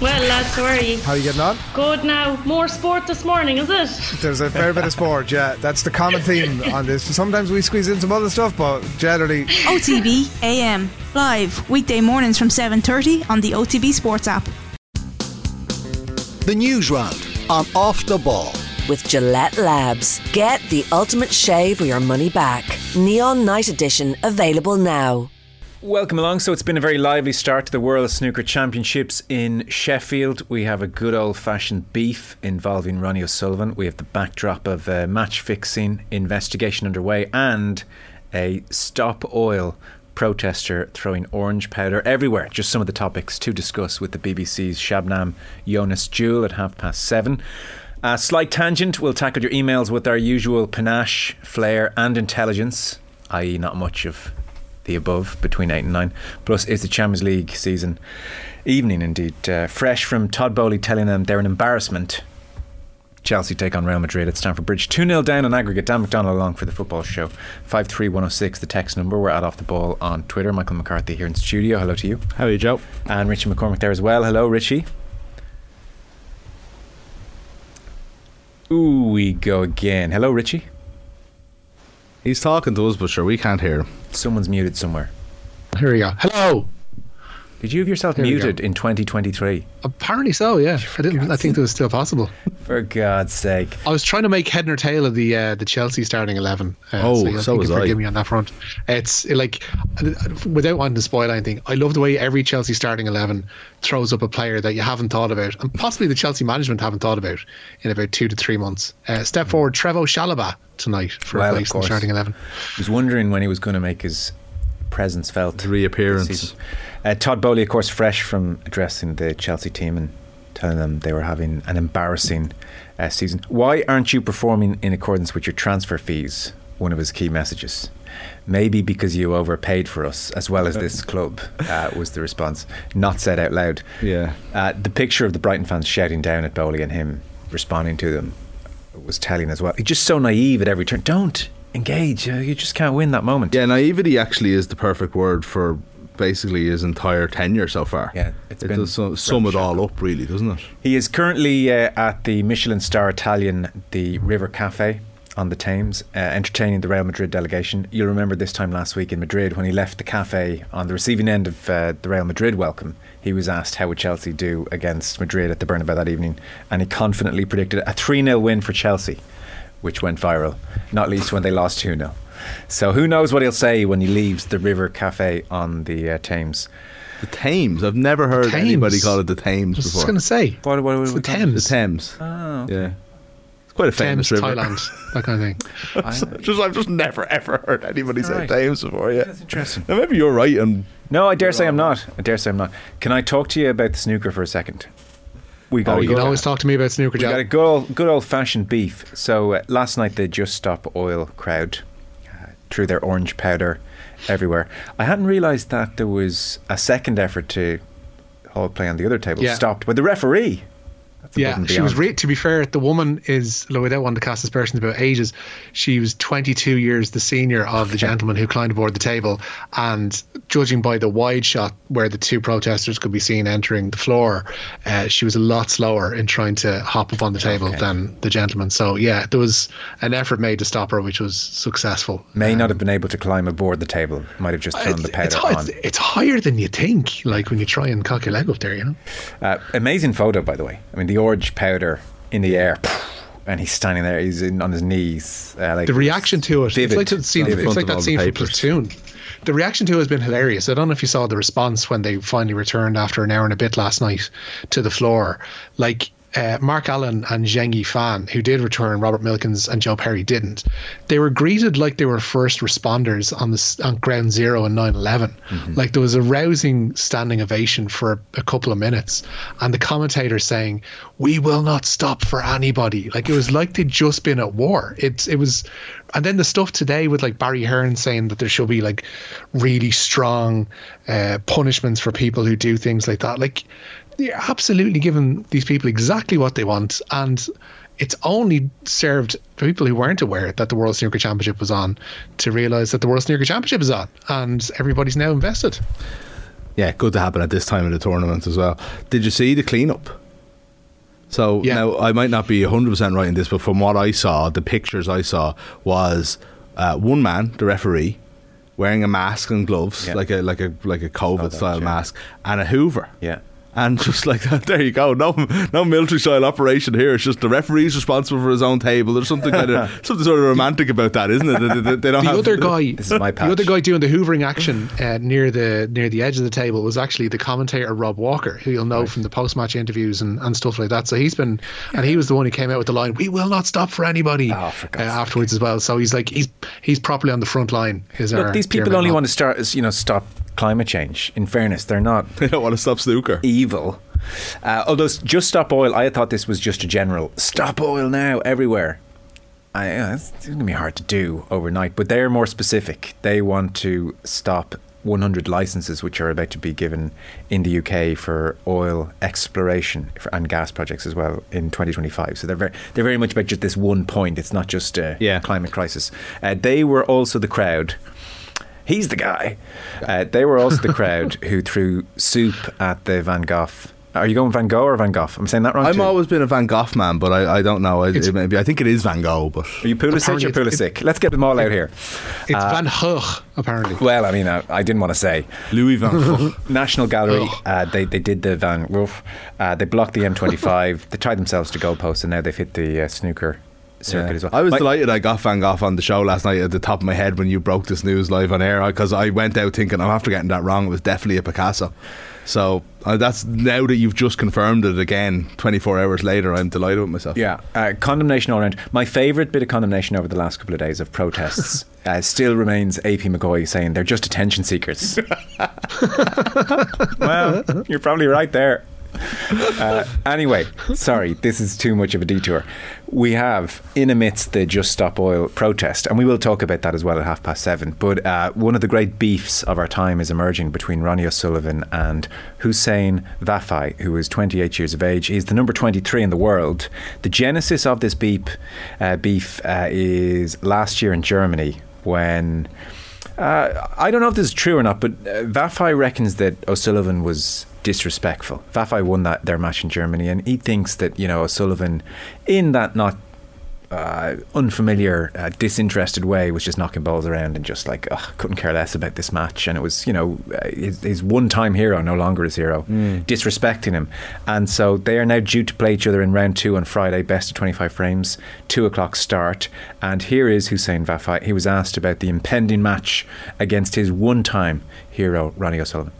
Well, lads, how are you? How are you getting on? Good now. More sport this morning, is it? There's a fair bit of sport, yeah. That's the common theme on this. Sometimes we squeeze in some other stuff, but generally. OTB AM live weekday mornings from 7:30 on the OTB Sports app. The news round on Off the Ball. with Gillette Labs. Get the ultimate shave or your money back. Neon Night Edition available now. Welcome along. So it's been a very lively start to the World Snooker Championships in Sheffield. We have a good old fashioned beef involving Ronnie O'Sullivan. We have the backdrop of a match fixing investigation underway and a stop oil protester throwing orange powder everywhere. Just some of the topics to discuss with the BBC's Shabnam Jonas Jewel at half past seven. A slight tangent, we'll tackle your emails with our usual panache, flair, and intelligence, i.e., not much of the above between 8 and 9. Plus, it's the Champions League season evening indeed. Uh, fresh from Todd Boehly telling them they're an embarrassment. Chelsea take on Real Madrid at Stamford Bridge. 2 0 down on aggregate. Dan McDonald along for the football show. 53106, the text number. We're at Off the Ball on Twitter. Michael McCarthy here in studio. Hello to you. How are you, Joe? And Richie McCormack there as well. Hello, Richie. Ooh, we go again. Hello, Richie. He's talking to us, but sure, we can't hear him. Someone's muted somewhere. Here we go. Hello. Did you have yourself Here we muted in 2023? Apparently so. Yeah, I didn't. I think that was still possible. For God's sake. I was trying to make head nor tail of the uh, the Chelsea starting eleven. Uh, Oh, you'll so was you I. Forgive me on that front. It's uh, like without wanting to spoil anything. I love the way every Chelsea starting eleven throws up a player that you haven't thought about, and possibly the Chelsea management haven't thought about in about two to three months. Uh, step forward, Trevoh Chalobah tonight for Well, a place in course. starting eleven. I was wondering when he was going to make his presence felt. The reappearance. Uh, Todd Boehly, of course, fresh from addressing the Chelsea team and telling them they were having an embarrassing uh, season. Why aren't you performing in accordance with your transfer fees? One of his key messages. Maybe because you overpaid for us as well as this club, uh, was the response. Not said out loud. Yeah. Uh, the picture of the Brighton fans shouting down at Boehly and him responding to them was telling as well. He's just so naive at every turn. Don't engage. Uh, you just can't win that moment. Yeah, naivety actually is the perfect word for basically his entire tenure so far. Yeah, it's it been does su- sum it all up, really, doesn't it? He is currently uh, at the Michelin star Italian, the River Cafe on the Thames, uh, entertaining the Real Madrid delegation. You'll remember this time last week in Madrid when he left the cafe on the receiving end of uh, the Real Madrid welcome. He was asked how would Chelsea do against Madrid at the Bernabeu that evening, and he confidently predicted a 3 0 win for Chelsea, which went viral, not least when they lost 2 0. So who knows what he'll say when he leaves the River Cafe on the uh, Thames. The Thames. I've never heard anybody call it the Thames before. I was just going to say What, what, it's the Thames. the Thames, Thames. Oh, Yeah. It's quite a famous Thames, river. Thailand, that kind of thing. just, I've just never ever heard anybody say Right. Thames before. Yeah, That's interesting. Now maybe you're right, and No, I dare say I'm not. I dare say I'm not. Can I talk to you about the snooker for a second? We got Oh, You can always talk to me about snooker, we got a good old, good old fashioned beef. So uh, last night the Just Stop Oil crowd uh, threw their orange powder everywhere. I hadn't realised that there was a second effort to hold play on the other table Yeah. stopped by the referee. Yeah, she was. Re- to be fair, the woman is. Though I don't want to cast aspersions about ages. She was 22 years the senior of the gentleman who climbed aboard the table, and judging by the wide shot where the two protesters could be seen entering the floor, uh, she was a lot slower in trying to hop up on the table Okay. than the gentleman. So yeah, there was an effort made to stop her, which was successful. May not have been able to climb aboard the table. Might have just thrown the it's, on. it's, it's higher than you think. Like when you try and cock your leg up there, you know. Uh, amazing photo, by the way. I mean, the orange powder in the air, and he's standing there. He's in, on his knees. Uh, like the reaction to it, Vivid. it's like that scene, it's like Front of all that the scene from. Platoon. The reaction to it has been hilarious. I don't know if you saw the response when they finally returned after an hour and a bit last night to the floor. Like uh, Mark Allen and Zheng Yi Fan, who did return, Robert Milkins and Joe Perry didn't. They were greeted like they were first responders on the on Ground Zero and 9/11. Like there was a rousing standing ovation for a, a couple of minutes, and the commentator saying, "We will not stop for anybody." Like it was like they'd just been at war. It's it was, and then the stuff today with like Barry Hearn saying that there should be like really strong uh, punishments for people who do things like that. Like they're absolutely giving these people exactly what they want, and it's only served for people who weren't aware that the World Snooker Championship was on to realise that the World Snooker Championship is on, and everybody's now invested. yeah, good to happen at this time of the tournament as well. Did you see the cleanup? So Yeah. now I might not be 100% right in this, but from what I saw, the pictures I saw was uh, one man, the referee, wearing a mask and gloves, Yeah. like a like a like a COVID that, style yeah. mask, and a Hoover. Yeah. And just like that, there you go. No, no military style operation here. It's just the referee's responsible for his own table. There's something kind of something sort of romantic about that, isn't it? They, they- they don't The have other guy, This is my the other guy doing the hoovering action uh, near the near the edge of the table was actually the commentator Rob Walker, who you'll know from the post match interviews and, and stuff like that. So he's been, and he was the one who came out with the line, "We will not stop for anybody." Oh, for uh, God's sake. afterwards as well. So he's like he's he's properly on the front line. Is Look, our these people only want to start, you know, stop climate change. In fairness, they're not They don't want to stop snooker. evil. Uh, although just stop oil, I thought this was just a general stop oil now everywhere. I, uh, it's going to be hard to do overnight, but they're more specific. They want to stop 100 licenses which are about to be given in the UK for oil exploration for, and gas projects as well in 2025. So they're very, they're very much about just this one point. It's not just a Yeah. climate crisis. Uh, they were also the crowd. He's the guy. Uh, they were also the crowd who threw soup at the Van Gogh. Are you going Van Gogh or Van Gogh? I'm saying that wrong. I've always been a Van Gogh man, but I, I don't know. I, it may I think it is Van Gogh, but Are you Pulisic or Apparently it's- Pulisic? Let's get them all out here. It's Van Gogh apparently. Well, I mean, I, I didn't want to say. Louis Van Gogh. National Gallery, uh, they, they did the Van Gogh. Uh, they blocked the M25. they tied themselves to goalposts, and now they've hit the uh, snooker circuit as well. I was My- delighted I got Van Gogh on the show last night at the top of my head when you broke this news live on air because I went out thinking I'm after getting that wrong. It was definitely a Picasso. So uh, that's now that you've just confirmed it again, 24 hours later. I'm delighted with myself. Yeah, uh, condemnation all around. My favourite bit of condemnation over the last couple of days of protests uh, still remains AP McCoy saying they're just attention seekers. well, you're probably right there. Uh, anyway, sorry, this is too much of a detour. We have in amidst the Just Stop Oil protest, and we will talk about that as well at half past seven. But uh, one of the great beefs of our time is emerging between Ronnie O'Sullivan and Hussein Vafaei, who is 28 years of age. He's the number 23 in the world. The genesis of this beep, uh, beef uh, is last year in Germany when. Uh, I don't know if this is true or not, but uh, Vafaei reckons that O'Sullivan was disrespectful. Vafaei won that their match in Germany, and he thinks that you know O'Sullivan, in that not uh, unfamiliar, uh, disinterested way, was just knocking balls around and just like ugh, couldn't care less about this match. And it was you know his, his one-time hero, no longer his hero, disrespecting him. And so they are now due to play each other in round two on Friday, best of 25 frames, two o'clock start. And here is Hussein Vafaei. He was asked about the impending match against his one-time hero, Ronnie O'Sullivan.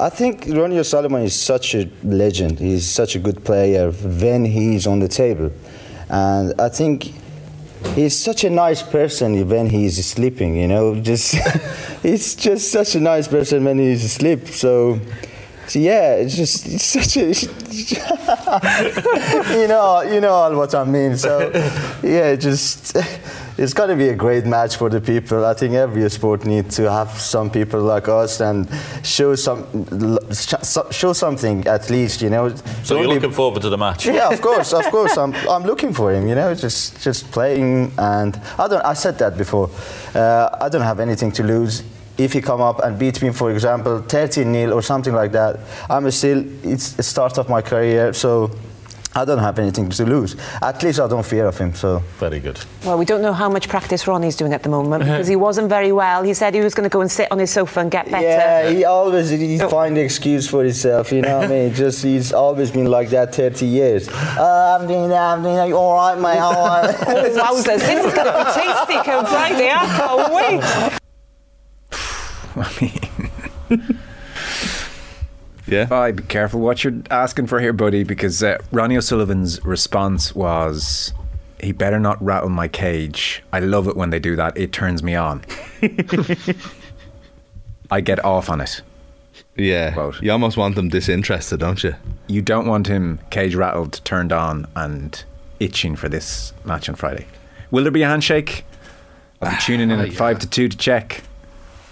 I think Ronnie O'Sullivan is such a legend. He's such a good player when he's on the table. And I think he's such a nice person when he's sleeping, you know. Just he's just such a nice person when he's asleep. So, yeah, it's just it's such a you know you know what I mean. So yeah, just it's got to be a great match for the people. I think every sport needs to have some people like us and show some show something at least. You know. So you're Don't be- looking forward to the match? yeah, of course, of course. I'm, I'm looking for him. You know, just just playing, and I don't. I said that before. Uh, I don't have anything to lose. If he come up and beat me, for example, 13 0 or something like that, I'm still. It's the start of my career, so I don't have anything to lose. At least I don't fear of him. So Very good. Well, we don't know how much practice Ronnie's doing at the moment because he wasn't very well. He said he was going to go and sit on his sofa and get better. yeah, he always he find excuse for himself. You know what I mean? Just he's always been like that 30 years. Uh, I'm doing that. I'm doing that. All right, mate. All right. Oh, wowzers. This is going to be tasty come Friday. I can't wait. I mean. Yeah. Bye, be careful what you're asking for here, buddy, because uh, Ronnie O'Sullivan's response was, he better not rattle my cage. I love it when they do that. It turns me on. I get off on it. Yeah. Quote. You almost want them disinterested, don't you? You don't want him cage rattled, turned on, and itching for this match on Friday. Will there be a handshake? I'll be tuning in at 5 to 2 to check.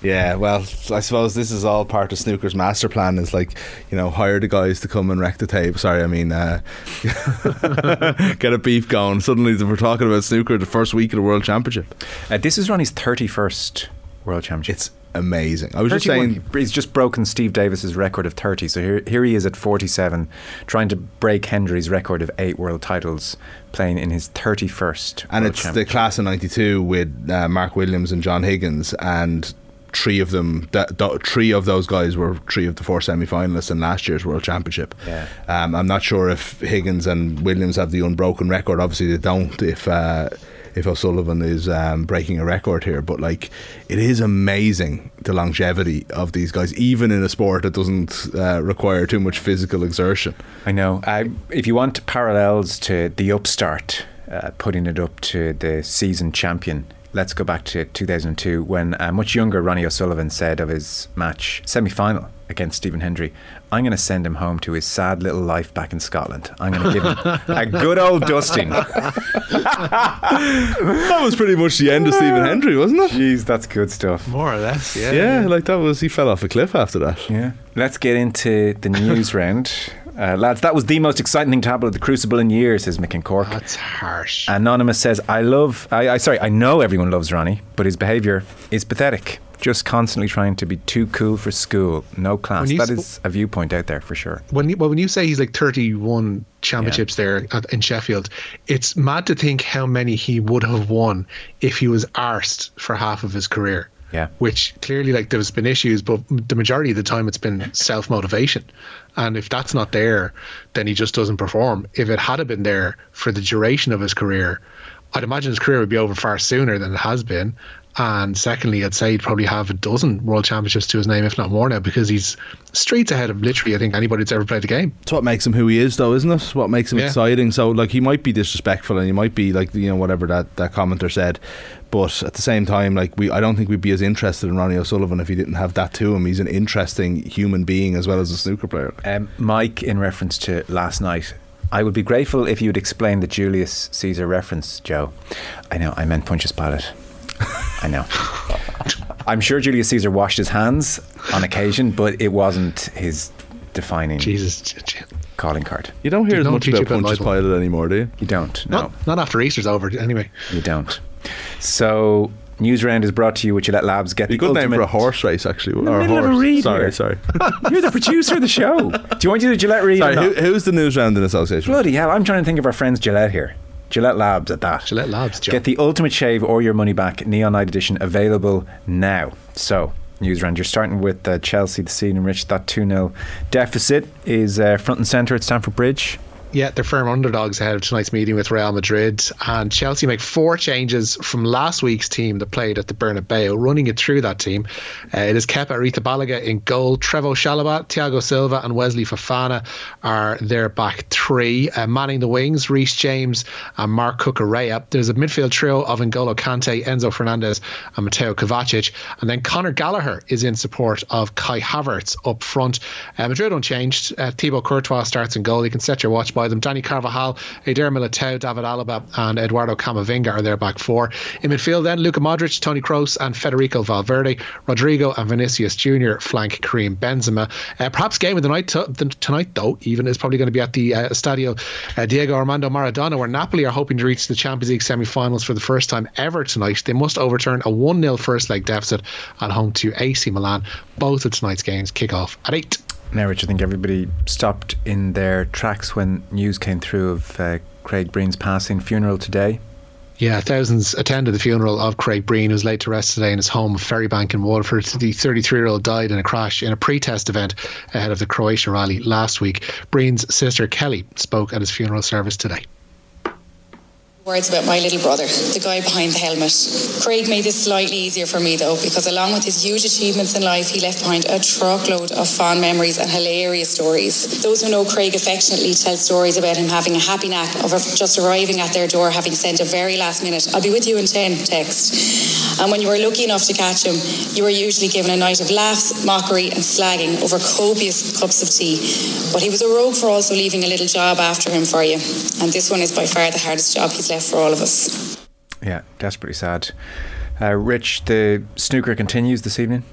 Yeah, well, I suppose this is all part of Snooker's master plan. Is like, you know, hire the guys to come and wreck the tape. Sorry, I mean, uh, get a beef going. Suddenly, we're talking about Snooker the first week of the World Championship. Uh, this is Ronnie's 31st World Championship. It's amazing. I was just saying, he's just broken Steve Davis's record of 30. So here, here he is at 47, trying to break Hendry's record of eight world titles, playing in his 31st. and World it's the class of '92 with uh, Mark Williams and John Higgins, and three of them, th- th- three of those guys were three of the four semi-finalists in last year's World Championship. Yeah. Um, I'm not sure if Higgins and Williams have the unbroken record. Obviously, they don't. If uh, if O'Sullivan is um, breaking a record here, but like it is amazing the longevity of these guys, even in a sport that doesn't uh, require too much physical exertion. I know. I, if you want parallels to the upstart, uh, putting it up to the season champion, let's go back to 2002 when a much younger Ronnie O'Sullivan said of his match semi final against Stephen Hendry, I'm going to send him home to his sad little life back in Scotland. I'm going to give him a good old dusting. that was pretty much the end of Stephen Hendry, wasn't it? Jeez, that's good stuff. More or less, yeah. Yeah, like that was he fell off a cliff after that. Yeah. Let's get into the news round. Uh, lads, that was the most exciting thing to happen at the Crucible in years, says Mick and Cork. That's harsh. Anonymous says, I love, I, I sorry, I know everyone loves Ronnie, but his behaviour is pathetic. Just constantly trying to be too cool for school. No class. That sp- is a viewpoint out there for sure. when you, well, when you say he's like 31 championships there at, in Sheffield, it's mad to think how many he would have won if he was arsed for half of his career. Yeah. Which clearly, like, there's been issues, but the majority of the time it's been self motivation. And if that's not there, then he just doesn't perform. If it had been there for the duration of his career, I'd imagine his career would be over far sooner than it has been. And secondly, I'd say he'd probably have a dozen world championships to his name, if not more now, because he's streets ahead of literally, I think, anybody that's ever played the game. It's what makes him who he is, though, isn't it? What makes him Yeah. exciting. So, like, he might be disrespectful, and he might be like, you know, whatever that, that commenter said. But at the same time, like, we, I don't think we'd be as interested in Ronnie O'Sullivan if he didn't have that to him. He's an interesting human being as well as a snooker player. Um, Mike, in reference to last night, I would be grateful if you would explain the Julius Caesar reference, Joe. I know, I meant Pontius Pilate. I know. I'm sure Julius Caesar washed his hands on occasion, but it wasn't his defining Jesus, j- j- calling card. You don't hear Did as no one much teach you about about Pontius Pilate anymore, do you? You don't, no. not, not after Easter's over, anyway. You don't. So, News Round is brought to you with Gillette Labs. Get Be the good name for a horse race, actually. the or a middle of a read sorry, here. sorry. You're the producer of the show. Do you want to do the Gillette read? sorry, who, who's the news round in association? with? Bloody hell, I'm trying to think of our friends Gillette here. Gillette Labs at that. Gillette Labs, Joe. Get the ultimate shave or your money back Neon Night Edition available now. So, news round. You're starting with uh, Chelsea this evening, Rich. That 2 0 deficit is uh, front and centre at Stamford Bridge. Yeah, they're firm underdogs ahead of tonight's meeting with Real Madrid. And Chelsea make four changes from last week's team that played at the Bernabeu, running it through that team. Uh, it is Kepa Arrizabalaga in goal. Trevoh Chalobah, Thiago Silva, and Wesley Fofana are their back three. Uh, manning the wings, Reece James and Marc Cucurella. There's a midfield trio of N'Golo Kante, Enzo Fernandez, and Mateo Kovacic. And then Conor Gallagher is in support of Kai Havertz up front. Uh, Madrid unchanged. Uh, Thibaut Courtois starts in goal. You can set your watch by them. Dani Carvajal, Eder Militao, David Alaba, and Eduardo Camavinga are their back four. In midfield, then Luka Modric, Toni Kroos, and Federico Valverde. Rodrygo and Vinicius Jr. flank Karim Benzema. Uh, perhaps game of the night the, tonight, though, even is probably going to be at the uh, Stadio uh, Diego Armando Maradona, where Napoli are hoping to reach the Champions League semi-finals for the first time ever tonight. They must overturn a 1-0 first leg deficit at home to AC Milan. Both of tonight's games kick off at eight. Now, Rich, I think everybody stopped in their tracks when news came through of uh, Craig Breen's passing funeral today. Yeah, thousands attended the funeral of Craig Breen, who's laid to rest today in his home of Ferrybank in Waterford. The 33 year old died in a crash in a pre test event ahead of the Croatia rally last week. Breen's sister Kelly spoke at his funeral service today. Words about my little brother, the guy behind the helmet. Craig made this slightly easier for me though, because along with his huge achievements in life, he left behind a truckload of fond memories and hilarious stories. Those who know Craig affectionately tell stories about him having a happy knack of just arriving at their door, having sent a very last minute, I'll be with you in 10 text. And when you were lucky enough to catch him, you were usually given a night of laughs, mockery, and slagging over copious cups of tea. But he was a rogue for also leaving a little job after him for you. And this one is by far the hardest job he's left for all of us. Yeah, desperately sad. Uh, Rich, the snooker continues this evening.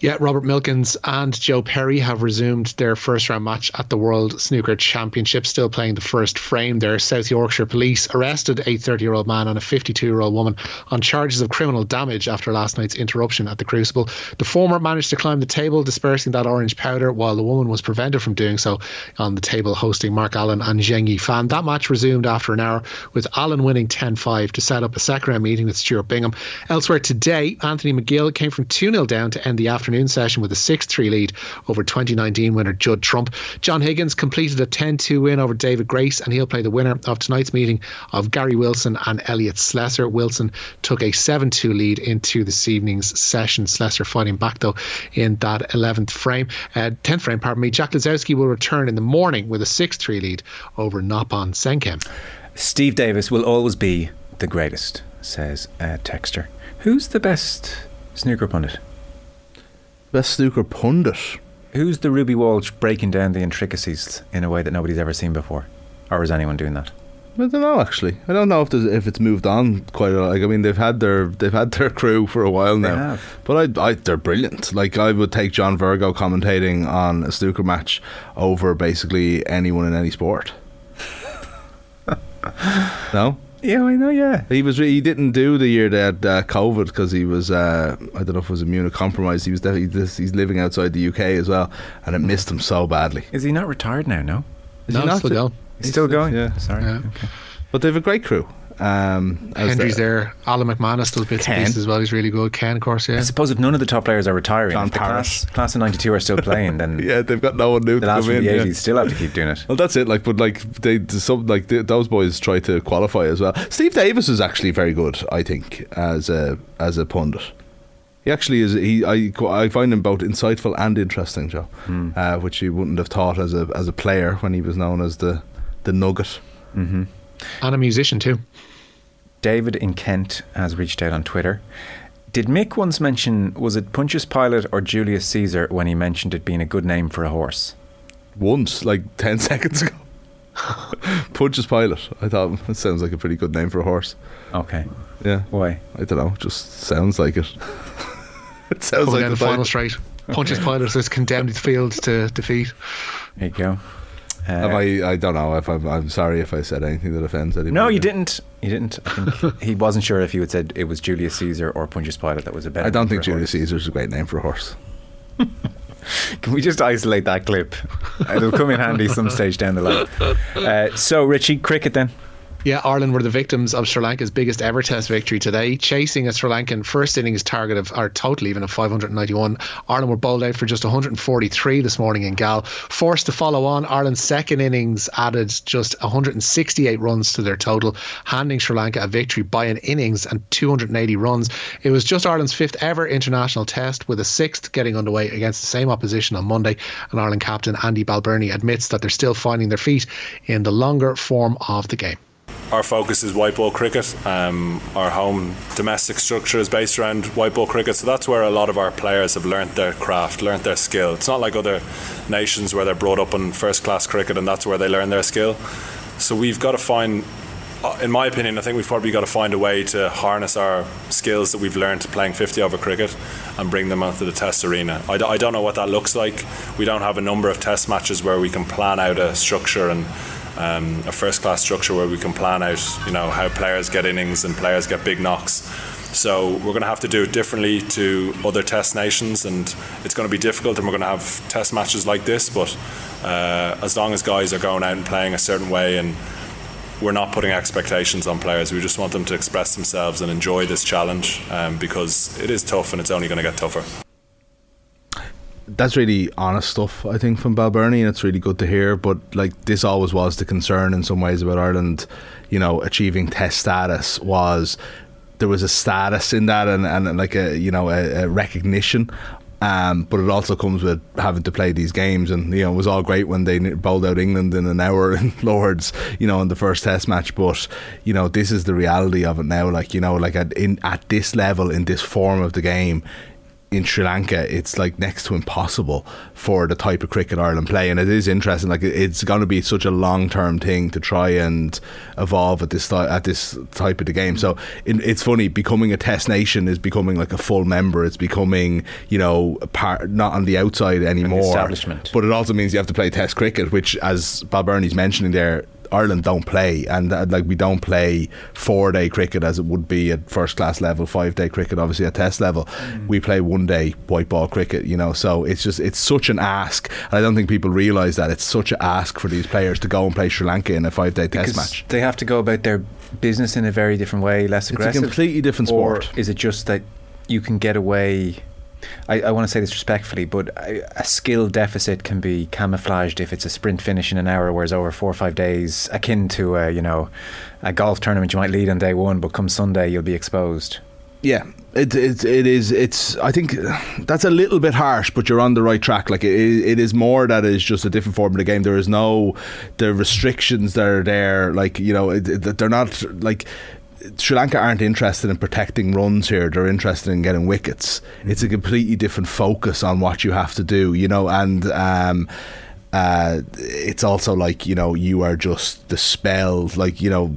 Yeah, Robert Milkins and Joe Perry have resumed their first round match at the World Snooker Championship, still playing the first frame there. South Yorkshire police arrested a 30 year old man and a 52 year old woman on charges of criminal damage after last night's interruption at the Crucible. The former managed to climb the table, dispersing that orange powder, while the woman was prevented from doing so on the table, hosting Mark Allen and Zheng Yifan. That match resumed after an hour, with Allen winning 10 5 to set up a second round meeting with Stuart Bingham. Elsewhere today, Anthony McGill came from 2 0 down to end the afternoon session with a 6 3 lead over 2019 winner Judd Trump. John Higgins completed a 10 2 win over David Grace, and he'll play the winner of tonight's meeting of Gary Wilson and Elliot Slesser. Wilson took a 7 2 lead into this evening's session. Slesser fighting back, though, in that 11th frame, uh, 10th frame, pardon me. Jak Lisowski will return in the morning with a 6 3 lead over Noppon Saengkham. Steve Davis will always be the greatest, says uh, Texter. Who's the best snooker pundit? Best snooker pundit. Who's the Ruby Walsh breaking down the intricacies in a way that nobody's ever seen before? Or is anyone doing that? I don't know actually. I don't know if if it's moved on quite a lot. Like I mean, they've had their they've had their crew for a while now. have. But I, I they're brilliant. Like I would take John Virgo commentating on a snooker match over basically anyone in any sport. no. Yeah, I know. Yeah, he was. He didn't do the year that uh, COVID because he was. Uh, I don't know if it was immunocompromised. He was definitely. He's living outside the UK as well, and it missed him so badly. Is he not retired now? No. Is No, he not still going. He's still going. Yeah. Sorry. Yeah. Okay. But they have a great crew. Um, as Henry's there. Alan McManus does bits Ken. and pieces as well. He's really good. Ken, of course, yeah. I suppose if none of the top players are retiring, John if the Paris. class, class of '92 are still playing, then Yeah, they've got no one new the to lads come from in. the yeah. still have to keep doing it. Well, that's it. Like, but like they, some like th those boys try to qualify as well. Steve Davis is actually very good, I think, as a as a pundit. He actually is. He I I find him both insightful and interesting, Joe, uh, which he wouldn't have thought as a as a player when he was known as the the Nugget. And a musician, too. David in Kent has reached out on Twitter. Did Mick once mention was it Pontius Pilate or Julius Caesar when he mentioned it being a good name for a horse? Once, like ten seconds ago. Pontius Pilate. I thought it sounds like a pretty good name for a horse. Okay, Yeah. why? I don't know. Just sounds like it. it sounds Coming like down the the final title. straight. Pontius Pilate is condemned field to defeat. There you go. Uh, Have I, I don't know if I'm, I'm sorry if I said anything that offends anybody. no, you didn't. You didn't. I think he wasn't sure if you had said it was Julius Caesar or Pontius Pilate that was a better. I don't think Julius. Caesar is a great name for a horse. Can we just isolate that clip? It'll come in handy some stage down the line. Uh, so, Richie, cricket then. Yeah, Ireland were the victims of Sri Lanka's biggest ever Test victory today, chasing a Sri Lankan first innings target of, our total even of 591. Ireland were bowled out for just 143 this morning in Galle. Forced to follow on, Ireland's second innings added just 168 runs to their total, handing Sri Lanka a victory by an innings and 280 runs. It was just Ireland's fifth ever international test, with a sixth getting underway against the same opposition on Monday. And Ireland captain Andy Balbirnie admits that they're still finding their feet in the longer form of the game. Our focus is white ball cricket. Um, our home domestic structure is based around white ball cricket, so that's where a lot of our players have learnt their craft, learnt their skill. It's not like other nations where they're brought up on first class cricket and that's where they learn their skill. So we've got to find, uh, in my opinion, I think we've probably got to find a way to harness our skills that we've learned playing 50 over cricket and bring them onto the test arena. I, d- I don't know what that looks like. We don't have a number of test matches where we can plan out a structure and um, a first class structure where we can plan out, you know, how players get innings and players get big knocks. So we're going to have to do it differently to other test nations, and it's going to be difficult. And we're going to have test matches like this, but uh, as long as guys are going out and playing a certain way, and we're not putting expectations on players, we just want them to express themselves and enjoy this challenge um, because it is tough and it's only going to get tougher. That's really honest stuff, I think, from Balbirnie, and it's really good to hear. But like this always was the concern in some ways about Ireland, you know, achieving Test status was there was a status in that and, and like a you know a, a recognition. Um, but it also comes with having to play these games, and you know it was all great when they bowled out England in an hour in Lords, you know, in the first Test match. But you know this is the reality of it now. Like you know, like at in at this level in this form of the game, in Sri Lanka, it's like next to impossible for the type of cricket Ireland play, and it is interesting. Like it's going to be such a long term thing to try and evolve at this at this type of the game. So it, it's funny becoming a Test nation is becoming like a full member. It's becoming you know part not on the outside anymore. establishment. But it also means you have to play Test cricket, which, as Balbirnie's mentioning there, Ireland don't play, and uh, like we don't play four day cricket as it would be at first class level, five day cricket, obviously at test level. Mm. We play one day white ball cricket, you know. So it's just it's such an ask, and I don't think people realise that it's such an ask for these players to go and play Sri Lanka in a five day test match. They have to go about their business in a very different way, less aggressive. It's a completely different Or sport. is it just that you can get away? I, I want to say this respectfully, but a, skill deficit can be camouflaged if it's a sprint finish in an hour, whereas over four or five days, akin to a, you know a golf tournament, you might lead on day one, but come Sunday you'll be exposed. Yeah, it, it it is. It's. I think that's a little bit harsh, but you're on the right track. Like it, it is more that is just a different form of the game. There is no the restrictions that are there. Like you know, it, it- they're not like. Sri Lanka aren't interested in protecting runs here. They're interested in getting wickets. It's a completely different focus on what you have to do, you know, and um, uh, it's also like you know you are just the spell. Like you know,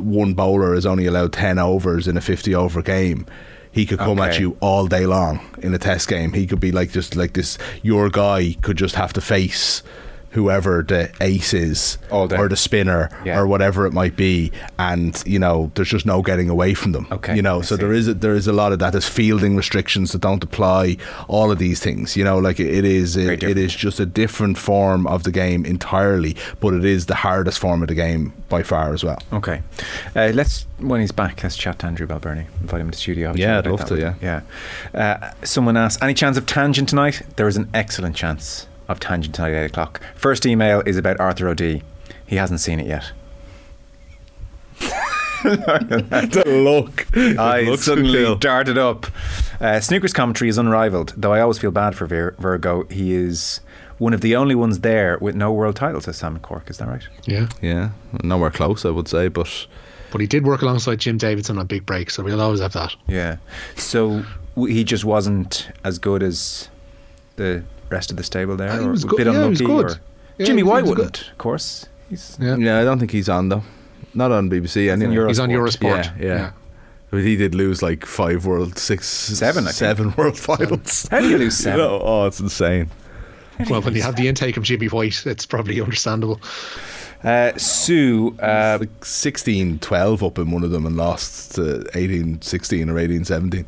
one bowler is only allowed ten overs in a fifty over game. He could come at you all day long in a test game. He could be like just like this. Your guy could just have to face whoever the ace is or the spinner Yeah. or whatever it might be and you know there's just no getting away from them Okay, you know I so see. there is a, there is a lot of that there's fielding restrictions that don't apply all of these things you know like it, it is it, it is just a different form of the game entirely but it is the hardest form of the game by far as well Okay, uh, let's when he's back, let's chat to Andrew Balbirnie. Invite him to the studio. Yeah, I'd love to, him. yeah. Uh, someone asked, any chance of tangent tonight? There is an excellent chance of tangent tonight at eight o'clock. First email is about Arthur O'D. He hasn't seen it yet. the look I looks suddenly cool. darted up. Uh, Snooker's commentary is unrivaled, though I always feel bad for Vir- Virgo. He is one of the only ones there with no world titles as Sam Cork. Is that right? Yeah. yeah nowhere close I would say but But he did work alongside Jim Davidson on Big Break, so we'll always have that. Yeah. So he just wasn't as good as the rest of the stable there, he or was a bit Yeah, he was unlucky. good. Or Yeah, Jimmy he White wouldn't, of course. He's Yeah. yeah I don't think he's on though not on BBC anyway Eurosport. He's on Eurosport. Yeah, yeah. But he did lose like five world, six, Seven, I think. world finals. How do you lose You seven? know, oh, it's insane. Well, when you have the intake of Jimmy White, it's probably understandable. Uh, Sue, uh, like 16 12 up in one of them and lost to 18 16 or 18 17.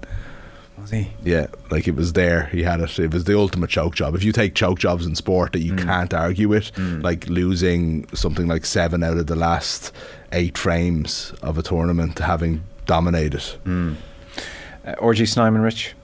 Was he? Yeah, like it was there. He had it. It was the ultimate choke job. If you take choke jobs in sport that you can't argue with, like losing something like seven out of the last eight frames of a tournament, having dominated. Uh, RG Snyman, Rich.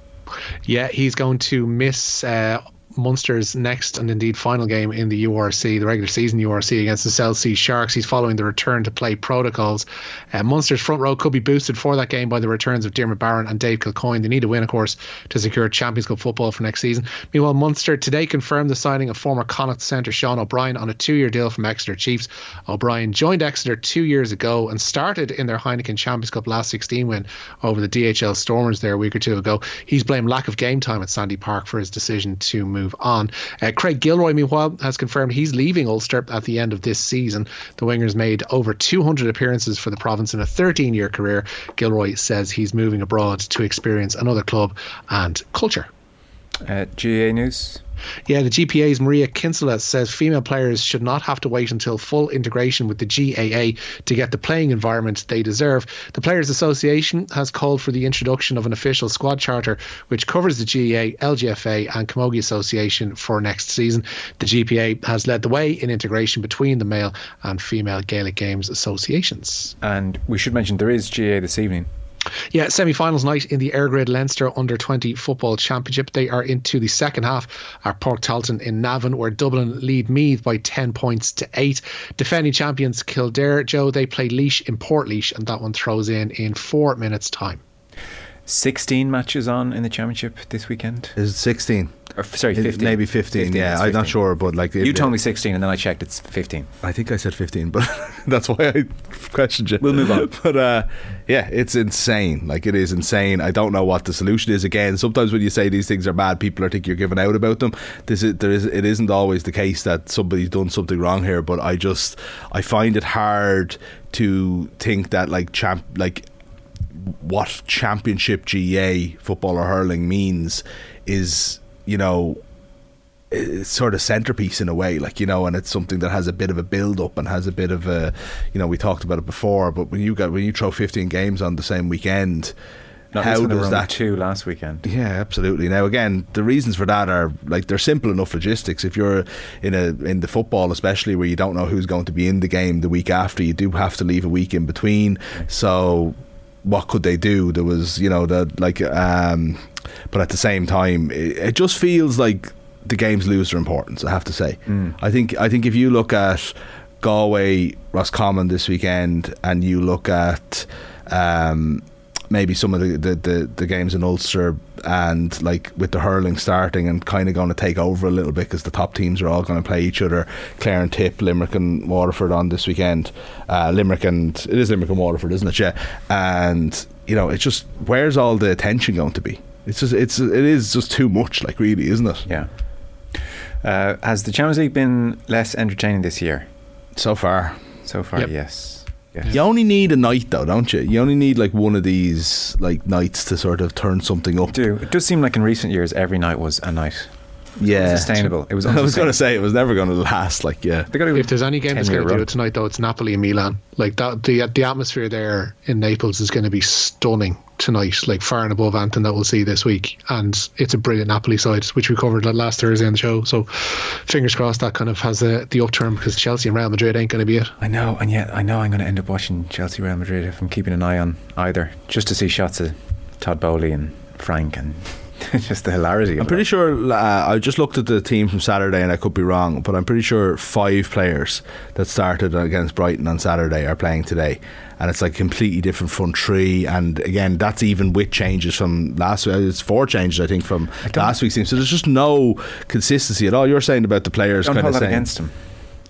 Yeah, he's going to miss uh, Munster's next and indeed final game in the URC, the regular season URC against the Cell C Sharks. He's following the return to play protocols. Uh, Munster's front row could be boosted for that game by the returns of Diarmuid Barron and Dave Kilcoyne. They need a win, of course, to secure Champions Cup football for next season. Meanwhile, Munster today confirmed the signing of former Connacht centre Sean O'Brien on a two-year deal from Exeter Chiefs. O'Brien joined Exeter two years ago and started in their Heineken Champions Cup last 16 win over the DHL Stormers there a week or two ago. He's blamed lack of game time at Sandy Park for his decision to move on. Uh, Craig Gilroy, meanwhile, has confirmed he's leaving Ulster at the end of this season. The Wingers made over 200 appearances for the province in a 13 year career. Gilroy says he's moving abroad to experience another club and culture. Uh, GAA News. Yeah, the GPA's Maria Kinsella says female players should not have to wait until full integration with the GAA to get the playing environment they deserve. The Players Association has called for the introduction of an official squad charter which covers the GAA, LGFA, and Camogie Association for next season. The GPA has led the way in integration between the male and female Gaelic Games associations. And we should mention there is GAA this evening. Yeah, semi finals night in the EirGrid Leinster Under 20 Football Championship. They are into the second half at Páirc Tailteann in Navan, where Dublin lead Meath by 10 points to 8. Defending champions Kildare, Joe, they play Laois in Portlaoise, and that one throws in in four minutes' time. 16 matches on in the championship this weekend. Is it 16? Or, sorry, 15. maybe 15, yeah, it's I'm not sure, but like You it- told me 16 and then I checked it's 15. I think I said 15, but that's why I questioned you. We'll move on. But uh, yeah, it's insane. Like it is insane. I don't know what the solution is. Again, sometimes when you say these things are bad, people are think you're giving out about them. This is there is it isn't always the case that somebody's done something wrong here. But I just I find it hard to think that like champ like what championship GAA football or hurling means is you know it's sort of centerpiece in a way, like you know, and it's something that has a bit of a build up and has a bit of a, you know, we talked about it before. But when you got when you throw fifteen games on the same weekend, Not how least when there were does that? two last weekend? Yeah, absolutely. Now again, the reasons for that are like they're simple enough logistics. If you're in a in the football, especially where you don't know who's going to be in the game the week after, you do have to leave a week in between. So what could they do? There was, you know, the like um but at the same time it, it just feels like the games lose their importance, I have to say. I think I think if you look at Galway, Roscommon this weekend and you look at um maybe some of the, the, the, the games in Ulster and like with the hurling starting and kind of going to take over a little bit because the top teams are all going to play each other. Clare and Tip, Limerick and Waterford on this weekend. Uh, Limerick and it is Limerick and Waterford, isn't it? Yeah. And you know, it's just where's all the attention going to be? It's just it's it is just too much, like really, isn't it? Yeah. Uh, has the Champions League been less entertaining this year? So far. So far, Yep. yes. Yes. You only need a night though, don't you? You only need like one of these like nights to sort of turn something up. Do it does seem like in recent years every night was a night. Yeah, Sustainable. It was. I was going to say it was never going to last. Like, yeah, They got a If there's any game that's going to do it tonight, though, it's Napoli and Milan. Like that, the the atmosphere there in Naples is going to be stunning tonight, like far and above anything that we'll see this week. And it's a brilliant Napoli side, which we covered last Thursday on the show. So, fingers crossed that kind of has the the upturn because Chelsea and Real Madrid ain't going to be it. I know, and yet I know I'm going to end up watching Chelsea Real Madrid if I'm keeping an eye on either, just to see shots of Todd Boehly and Frank and just the hilarity. I'm pretty it. sure. Uh, I just looked at the team from Saturday, and I could be wrong, but I'm pretty sure five players that started against Brighton on Saturday are playing today, and it's like completely different front three. And again, that's even with changes from last. week. It's four changes, I think, from last week's team. So there's just no consistency at all. You're saying about the players Don't kind hold of that saying. against him.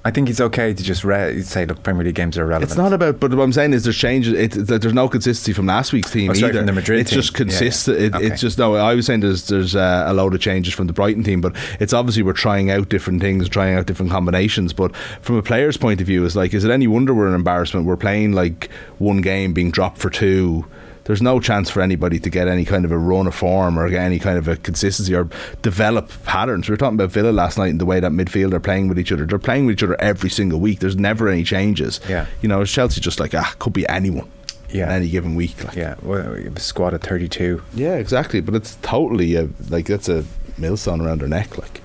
I think it's okay to just re- say, look, Premier League games are relevant. It's not about, but what I'm saying is there's changes. It, there's no consistency from last week's team Oh, sorry, either. the Madrid it's team. just Yeah, yeah. consistent. It, Okay. It's just no. I was saying there's there's uh, a load of changes from the Brighton team, but it's obviously we're trying out different things, trying out different combinations. But from a player's point of view, it's like, is it any wonder we're an embarrassment? We're playing like one game being dropped for two. There's no chance for anybody to get any kind of a run of form or get any kind of a consistency or develop patterns. We were talking about Villa last night and the way that midfield are playing with each other. They're playing with each other every single week. There's never any changes. Yeah. You know, Chelsea just like ah, could be anyone. Yeah. On any given week. Like. Yeah, well, we have a squad of 32. Yeah, exactly. But it's totally a, like that's a millstone around their neck. Like.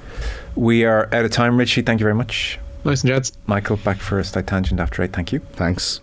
We are out of time, Richie. Thank you very much. Nice and gents. Michael, back for a slight tangent after eight. Thank you. Thanks.